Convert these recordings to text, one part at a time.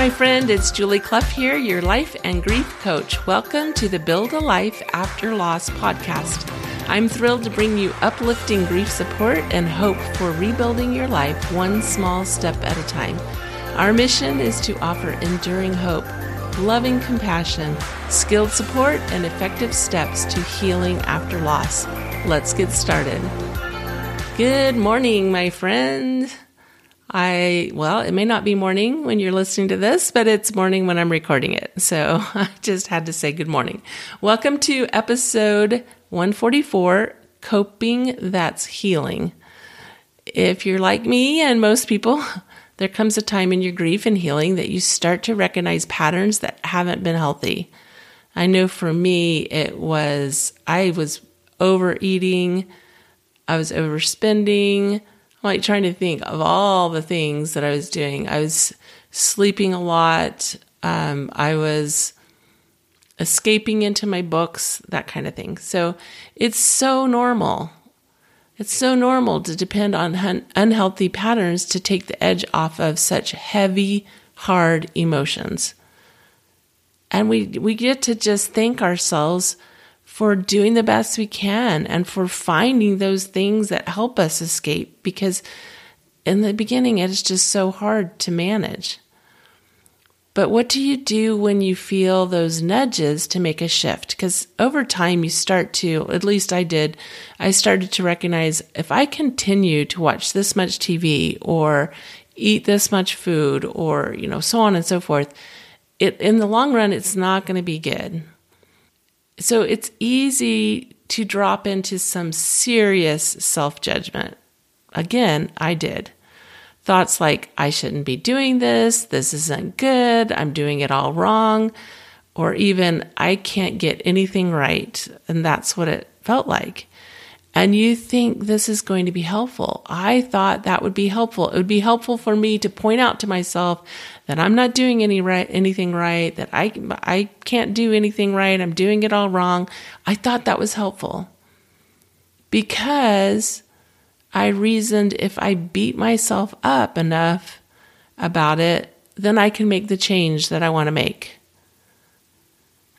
my friend. It's Julie Clough here, your life and grief coach. Welcome to the Build a Life After Loss podcast. I'm thrilled to bring you uplifting grief support and hope for rebuilding your life one small step at a time. Our mission is to offer enduring hope, loving compassion, skilled support, and effective steps to healing after loss. Let's get started. Good morning, my friend. I, well, it may not be morning when you're listening to this, but it's morning when I'm recording it. So I just had to say good morning. Welcome to episode 144 Coping That's Healing. If you're like me and most people, there comes a time in your grief and healing that you start to recognize patterns that haven't been healthy. I know for me, it was, I was overeating, I was overspending like trying to think of all the things that I was doing. I was sleeping a lot. Um, I was escaping into my books, that kind of thing. So it's so normal. It's so normal to depend on un- unhealthy patterns to take the edge off of such heavy, hard emotions. And we, we get to just thank ourselves for doing the best we can and for finding those things that help us escape because in the beginning it's just so hard to manage. But what do you do when you feel those nudges to make a shift? Because over time, you start to, at least I did, I started to recognize if I continue to watch this much TV or eat this much food or, you know, so on and so forth, it, in the long run, it's not going to be good. So it's easy to drop into some serious self judgment. Again, I did. Thoughts like, I shouldn't be doing this, this isn't good, I'm doing it all wrong, or even, I can't get anything right. And that's what it felt like and you think this is going to be helpful. I thought that would be helpful. It would be helpful for me to point out to myself that I'm not doing any right, anything right, that I, I can't do anything right. I'm doing it all wrong. I thought that was helpful because I reasoned if I beat myself up enough about it, then I can make the change that I want to make.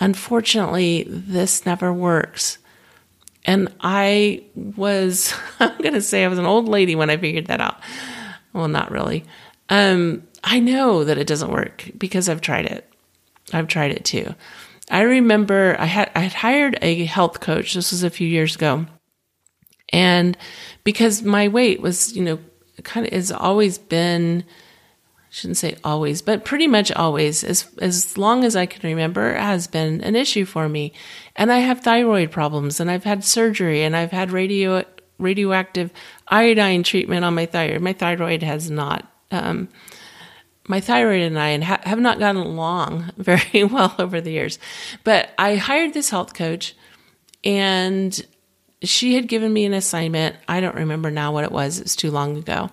Unfortunately, this never works and I was, I'm going to say I was an old lady when I figured that out. Well, not really. Um, I know that it doesn't work because I've tried it. I've tried it too. I remember I had I had hired a health coach. This was a few years ago, and because my weight was, you know, kind of has always been shouldn't say always, but pretty much always, as as long as I can remember, has been an issue for me. And I have thyroid problems, and I've had surgery, and I've had radio radioactive iodine treatment on my thyroid. My thyroid has not. Um, my thyroid and I ha- have not gotten along very well over the years, but I hired this health coach, and she had given me an assignment. I don't remember now what it was. It was too long ago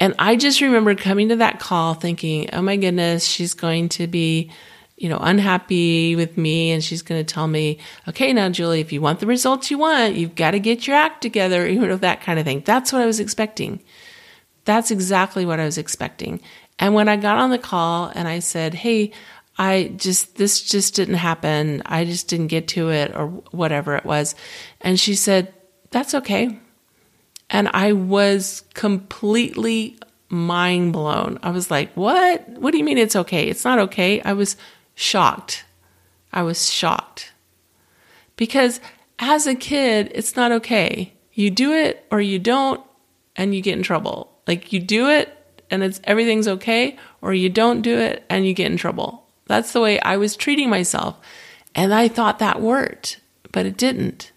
and I just remember coming to that call thinking, oh my goodness, she's going to be, you know, unhappy with me. And she's going to tell me, okay, now, Julie, if you want the results you want, you've got to get your act together, you know, that kind of thing. That's what I was expecting. That's exactly what I was expecting. And when I got on the call and I said, hey, I just, this just didn't happen. I just didn't get to it or whatever it was. And she said, that's okay. And I was completely mind blown. I was like, what? What do you mean it's okay? It's not okay. I was shocked. I was shocked. Because as a kid, it's not okay. You do it or you don't, and you get in trouble. Like you do it and it's everything's okay, or you don't do it and you get in trouble. That's the way I was treating myself. And I thought that worked, but it didn't.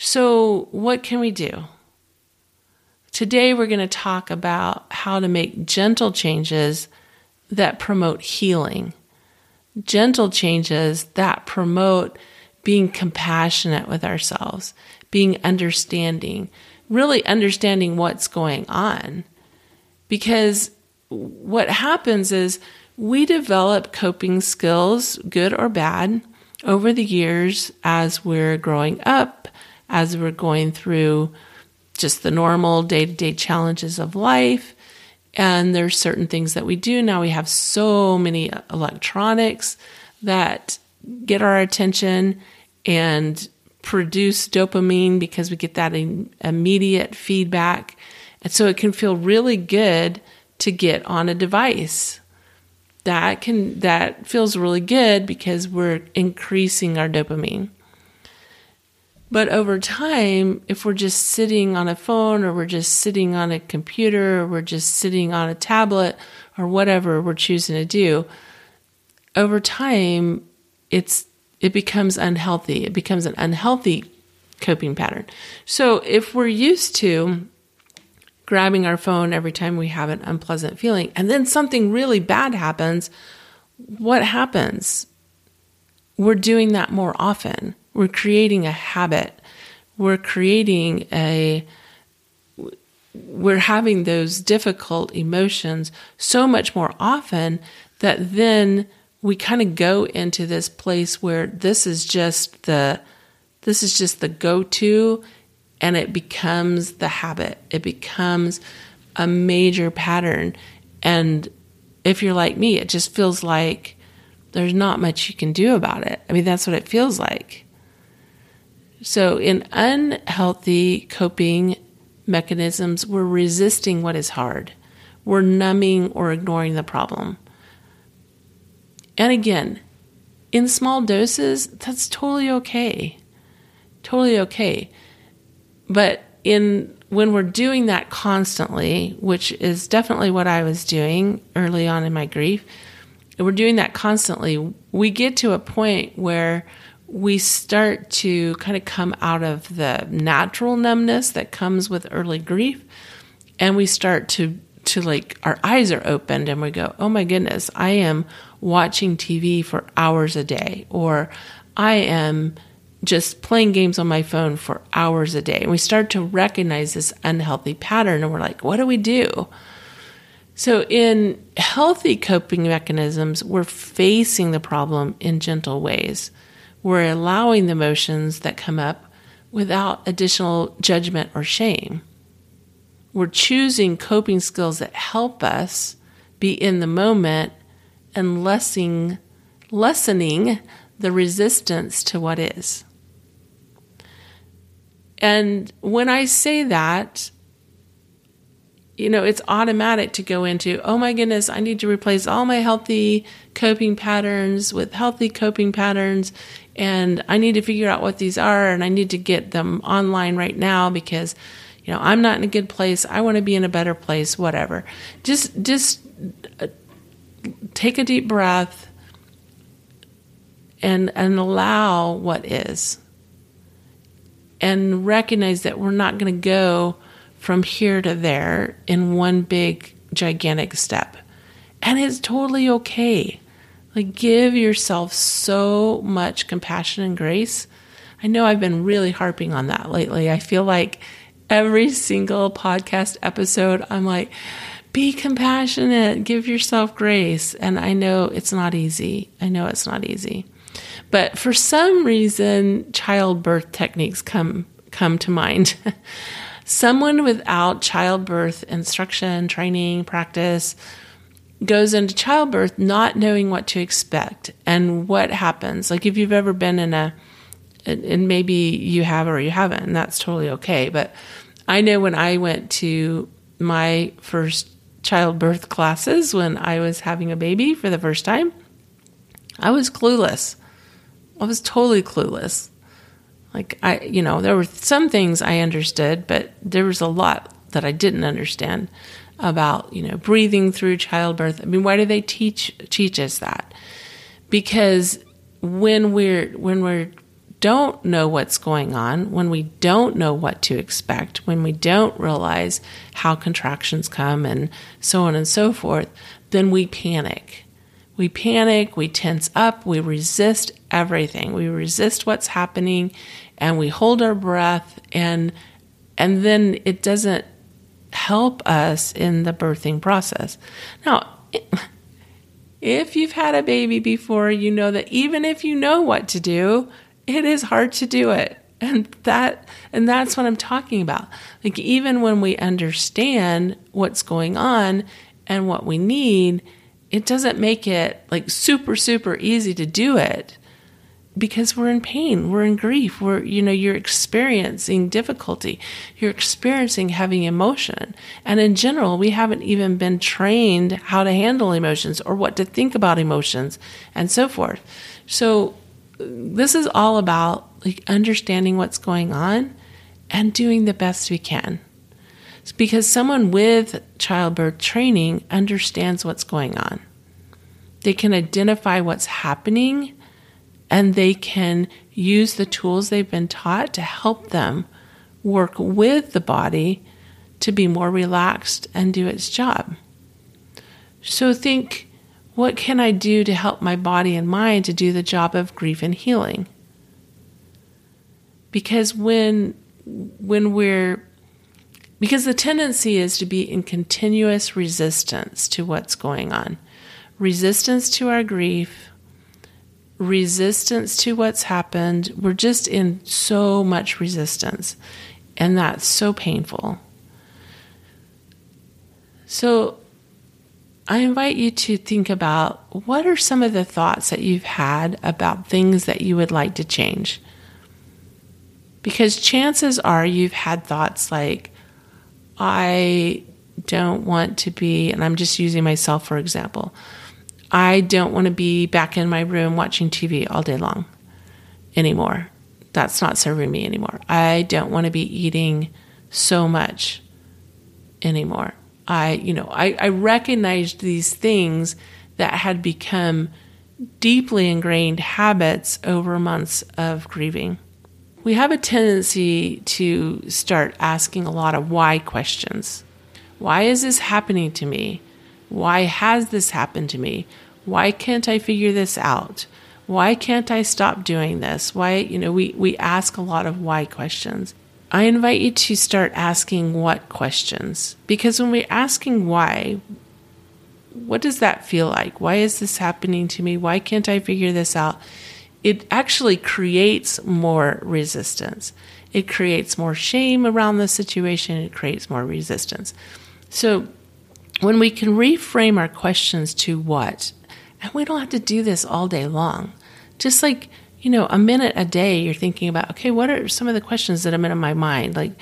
So, what can we do? Today, we're going to talk about how to make gentle changes that promote healing, gentle changes that promote being compassionate with ourselves, being understanding, really understanding what's going on. Because what happens is we develop coping skills, good or bad, over the years as we're growing up as we're going through just the normal day to day challenges of life. And there's certain things that we do now. We have so many electronics that get our attention and produce dopamine because we get that immediate feedback. And so it can feel really good to get on a device. That can that feels really good because we're increasing our dopamine. But over time, if we're just sitting on a phone or we're just sitting on a computer or we're just sitting on a tablet or whatever we're choosing to do, over time it's it becomes unhealthy. It becomes an unhealthy coping pattern. So if we're used to grabbing our phone every time we have an unpleasant feeling and then something really bad happens, what happens? We're doing that more often. We're creating a habit. We're creating a we're having those difficult emotions so much more often that then we kind of go into this place where this is just the this is just the go-to and it becomes the habit. It becomes a major pattern. And if you're like me it just feels like there's not much you can do about it. I mean that's what it feels like so in unhealthy coping mechanisms we're resisting what is hard we're numbing or ignoring the problem and again, in small doses, that's totally okay. Totally okay. But in when we're doing that constantly, which is definitely what I was doing early on in my grief, we're doing that constantly, we get to a point where we start to kind of come out of the natural numbness that comes with early grief and we start to to like our eyes are opened and we go, "Oh my goodness, I am watching TV for hours a day, or I am just playing games on my phone for hours a day. And we start to recognize this unhealthy pattern and we're like, what do we do? So, in healthy coping mechanisms, we're facing the problem in gentle ways. We're allowing the emotions that come up without additional judgment or shame. We're choosing coping skills that help us be in the moment and lessening, lessening the resistance to what is. And when I say that, you know, it's automatic to go into, oh my goodness, I need to replace all my healthy coping patterns with healthy coping patterns. And I need to figure out what these are and I need to get them online right now because, you know, I'm not in a good place. I want to be in a better place, whatever. Just, just uh, take a deep breath and and allow what is and recognize that we're not going to go from here to there in one big gigantic step and it's totally okay like give yourself so much compassion and grace i know i've been really harping on that lately i feel like every single podcast episode i'm like be compassionate, give yourself grace. And I know it's not easy. I know it's not easy. But for some reason, childbirth techniques come come to mind. Someone without childbirth instruction, training, practice goes into childbirth not knowing what to expect and what happens. Like if you've ever been in a and maybe you have or you haven't, and that's totally okay. But I know when I went to my first childbirth classes when I was having a baby for the first time, I was clueless. I was totally clueless. Like, I, you know, there were some things I understood, but there was a lot that I didn't understand about, you know, breathing through childbirth. I mean, why do they teach teach us that? Because when we're when we're don't know what's going on, when we don't know what to expect, when we don't realize how contractions come and so on and so forth, then we panic. We panic, we tense up, we resist everything. We resist what's happening and we hold our breath and and then it doesn't help us in the birthing process. Now, if you've had a baby before, you know that even if you know what to do, it is hard to do it. And that and that's what I'm talking about. Like even when we understand what's going on and what we need, it doesn't make it like super super easy to do it because we're in pain, we're in grief, we're, you know, you're experiencing difficulty, you're experiencing having emotion. And in general, we haven't even been trained how to handle emotions or what to think about emotions and so forth. So, this is all about like understanding what's going on and doing the best we can. It's because someone with childbirth training understands what's going on. They can identify what's happening and they can use the tools they've been taught to help them work with the body to be more relaxed and do its job. So think what can I do to help my body and mind to do the job of grief and healing? Because when when we're because the tendency is to be in continuous resistance to what's going on. Resistance to our grief, resistance to what's happened. We're just in so much resistance, and that's so painful. So, I invite you to think about what are some of the thoughts that you've had about things that you would like to change. Because chances are you've had thoughts like, I don't want to be, and I'm just using myself for example. I don't want to be back in my room watching TV all day long anymore. That's not serving me anymore. I don't want to be eating so much anymore. I, you know, I, I recognized these things that had become deeply ingrained habits over months of grieving. We have a tendency to start asking a lot of why questions. Why is this happening to me? Why has this happened to me? Why can't I figure this out? Why can't I stop doing this? Why, you know, we, we ask a lot of why questions. I invite you to start asking what questions. Because when we're asking why, what does that feel like? Why is this happening to me? Why can't I figure this out? It actually creates more resistance. It creates more shame around the situation. It creates more resistance. So when we can reframe our questions to what, and we don't have to do this all day long, just like, you know, a minute a day, you're thinking about, okay, what are some of the questions that are in my mind? Like,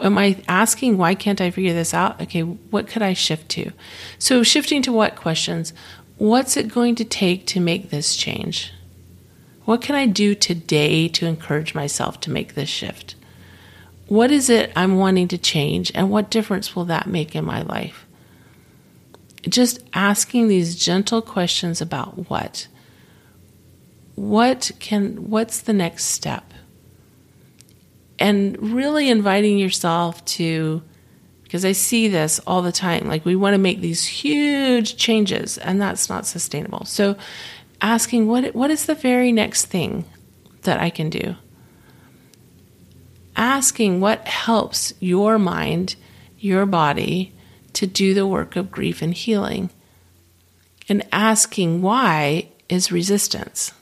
am I asking, why can't I figure this out? Okay, what could I shift to? So, shifting to what questions? What's it going to take to make this change? What can I do today to encourage myself to make this shift? What is it I'm wanting to change, and what difference will that make in my life? Just asking these gentle questions about what. What can what's the next step? And really inviting yourself to because I see this all the time like we want to make these huge changes and that's not sustainable. So asking what what is the very next thing that I can do? Asking what helps your mind your body to do the work of grief and healing. And asking why is resistance.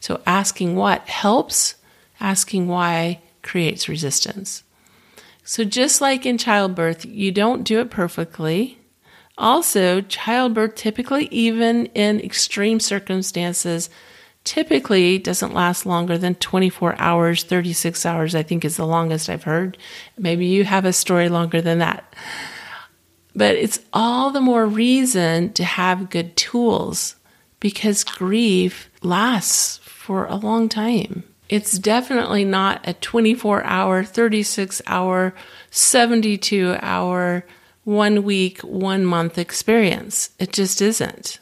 So asking what helps, asking why creates resistance. So just like in childbirth, you don't do it perfectly. Also, childbirth typically, even in extreme circumstances, typically doesn't last longer than 24 hours, 36 hours, I think is the longest I've heard. Maybe you have a story longer than that. But it's all the more reason to have good tools because grief lasts for a long time. It's definitely not a 24 hour, 36 hour, 72 hour, one week, one month experience. It just isn't.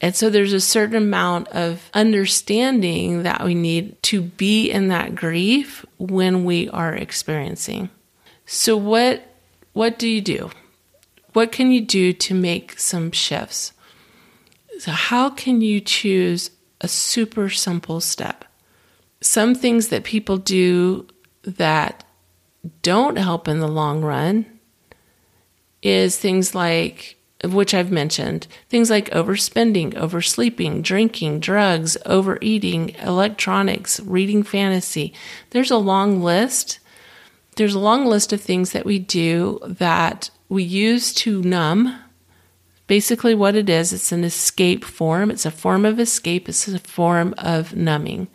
And so there's a certain amount of understanding that we need to be in that grief when we are experiencing. So, what what do you do? What can you do to make some shifts? So, how can you choose a super simple step? Some things that people do that don't help in the long run is things like which I've mentioned, things like overspending, oversleeping, drinking, drugs, overeating, electronics, reading fantasy. There's a long list. There's a long list of things that we do that we use to numb. Basically, what it is, it's an escape form. It's a form of escape, it's a form of numbing.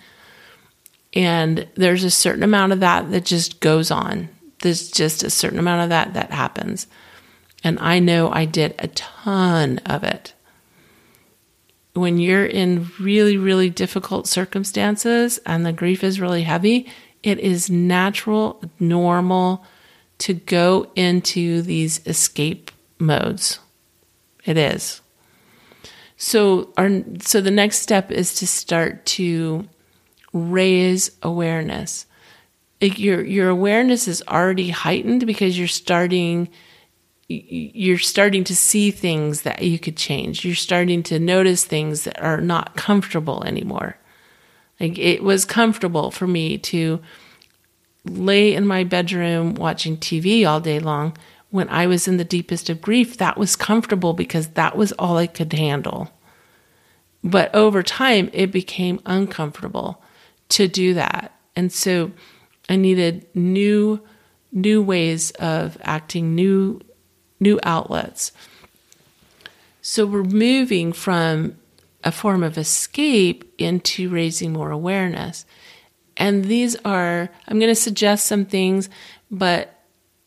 And there's a certain amount of that that just goes on. There's just a certain amount of that that happens. And I know I did a ton of it. When you're in really, really difficult circumstances and the grief is really heavy, it is natural, normal to go into these escape modes. It is. So our so the next step is to start to raise awareness. Your your awareness is already heightened because you're starting you're starting to see things that you could change. You're starting to notice things that are not comfortable anymore. Like it was comfortable for me to lay in my bedroom watching TV all day long when I was in the deepest of grief. That was comfortable because that was all I could handle. But over time, it became uncomfortable to do that. And so I needed new new ways of acting, new new outlets. So we're moving from a form of escape into raising more awareness. And these are, I'm going to suggest some things, but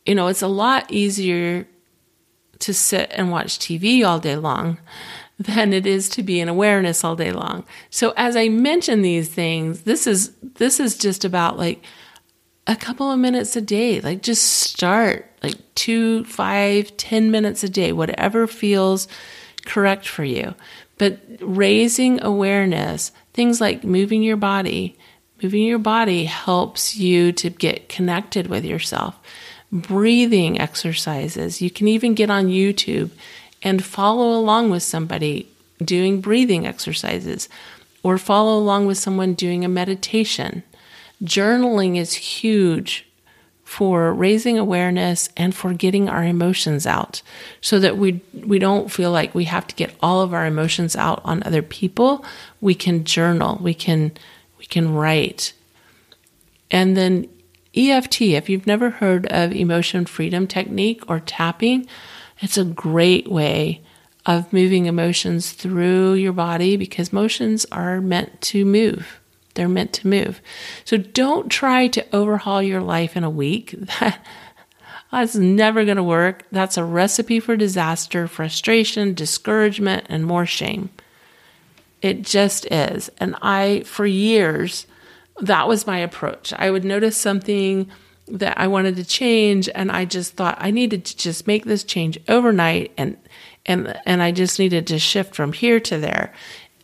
you know, it's a lot easier to sit and watch TV all day long than it is to be in awareness all day long. So as I mention these things, this is this is just about like a couple of minutes a day. Like just start like two, five, ten minutes a day, whatever feels correct for you. But raising awareness, things like moving your body, moving your body helps you to get connected with yourself. Breathing exercises. You can even get on YouTube and follow along with somebody doing breathing exercises or follow along with someone doing a meditation. Journaling is huge for raising awareness and for getting our emotions out so that we we don't feel like we have to get all of our emotions out on other people. We can journal. We can we can write. And then EFT if you've never heard of emotion freedom technique or tapping it's a great way of moving emotions through your body because motions are meant to move they're meant to move. So don't try to overhaul your life in a week. That, that's never going to work. That's a recipe for disaster, frustration, discouragement, and more shame. It just is. And I, for years, that was my approach. I would notice something that I wanted to change and I just thought I needed to just make this change overnight and and and I just needed to shift from here to there.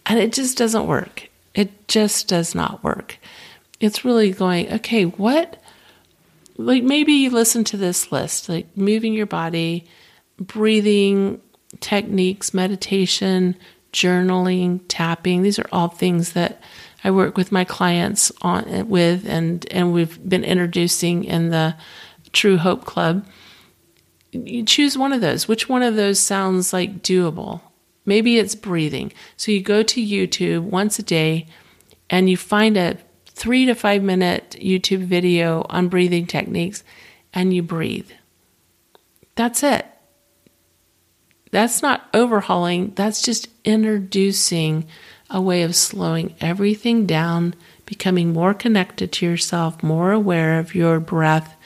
And it just doesn't work. It just does not work. It's really going, okay, what? Like maybe you listen to this list, like moving your body, breathing techniques, meditation, journaling, tapping. These are all things that I work with my clients on with and and we've been introducing in the True Hope Club. You choose one of those. Which one of those sounds like doable? Maybe it's breathing. So you go to YouTube once a day and you find a three to five minute YouTube video on breathing techniques and you breathe. That's it. That's not overhauling, that's just introducing a way of slowing everything down, becoming more connected to yourself, more aware of your breath,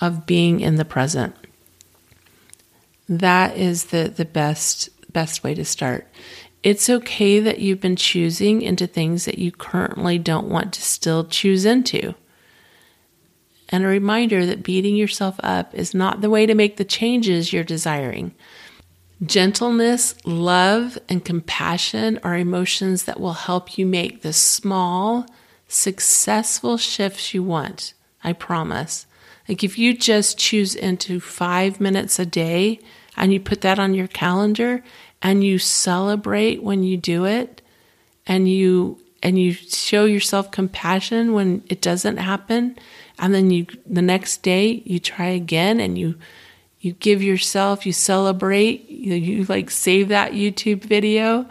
of being in the present. That is the, the best best way to start. It's okay that you've been choosing into things that you currently don't want to still choose into. And a reminder that beating yourself up is not the way to make the changes you're desiring. Gentleness, love, and compassion are emotions that will help you make the small, successful shifts you want. I promise. Like if you just choose into five minutes a day and you put that on your calendar and you celebrate when you do it and you and you show yourself compassion when it doesn't happen. And then you the next day you try again and you you give yourself, you celebrate, you, you like save that YouTube video,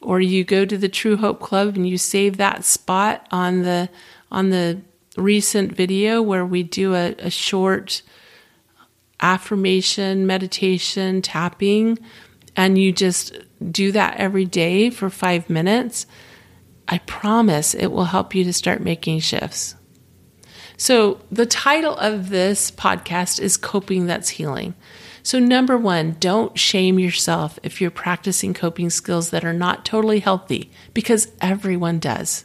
or you go to the True Hope Club and you save that spot on the on the recent video where we do a, a short affirmation, meditation, tapping, and you just do that every day for five minutes. I promise it will help you to start making shifts. So, the title of this podcast is Coping That's Healing. So, number one, don't shame yourself if you're practicing coping skills that are not totally healthy, because everyone does.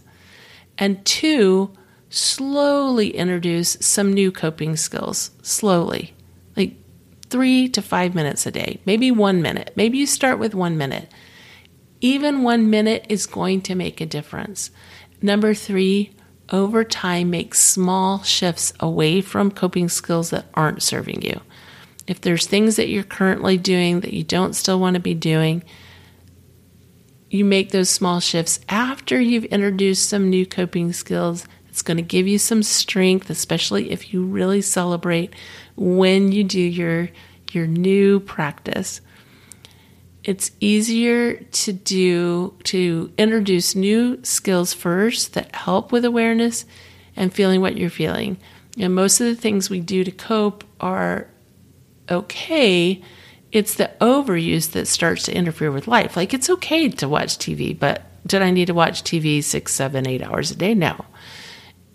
And two, slowly introduce some new coping skills, slowly, three to five minutes a day, maybe one minute. Maybe you start with one minute. Even one minute is going to make a difference. Number three, over time make small shifts away from coping skills that aren't serving you. If there's things that you're currently doing that you don't still want to be doing, you make those small shifts after you've introduced some new coping skills. It's going to give you some strength, especially if you really celebrate when you do your your new practice it's easier to do to introduce new skills first that help with awareness and feeling what you're feeling. And most of the things we do to cope are okay. It's the overuse that starts to interfere with life. Like it's okay to watch TV, but did I need to watch TV six, seven, eight hours a day? No.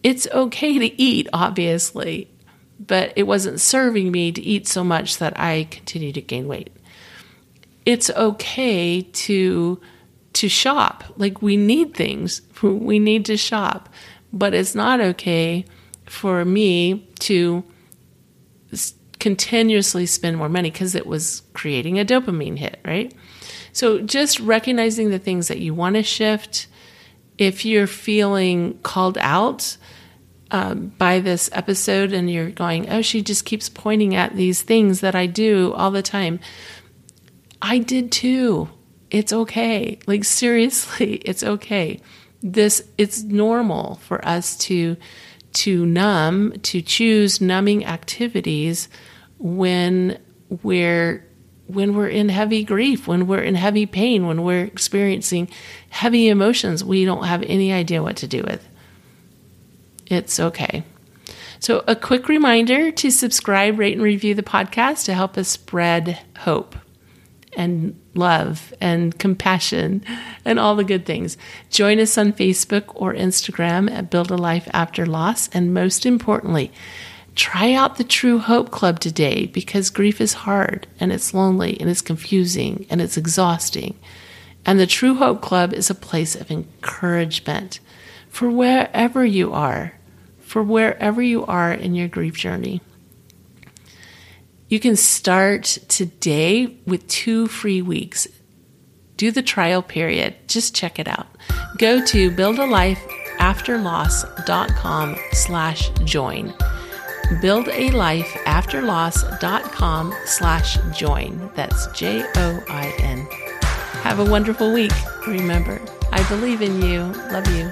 It's okay to eat, obviously, but it wasn't serving me to eat so much that I continue to gain weight it's okay to to shop. Like we need things. We need to shop. But it's not okay for me to continuously spend more money because it was creating a dopamine hit, right? So just recognizing the things that you want to shift. If you're feeling called out um, by this episode and you're going, oh, she just keeps pointing at these things that I do all the time. I did too. It's okay. Like seriously, it's okay. This it's normal for us to to numb, to choose numbing activities when we're when we're in heavy grief, when we're in heavy pain, when we're experiencing heavy emotions we don't have any idea what to do with. It's okay. So, a quick reminder to subscribe, rate, and review the podcast to help us spread hope and love and compassion and all the good things. Join us on Facebook or Instagram at Build a Life After Loss. And most importantly, try out the True Hope Club today because grief is hard and it's lonely and it's confusing and it's exhausting. And the True Hope Club is a place of encouragement for wherever you are, for wherever you are in your grief journey. You can start today with two free weeks. Do the trial period. Just check it out. Go to buildalifeafterloss.com slash join. Buildalifeafterloss.com slash join. That's J-O-I-N. Have a wonderful week. Remember, I believe in you. Love you.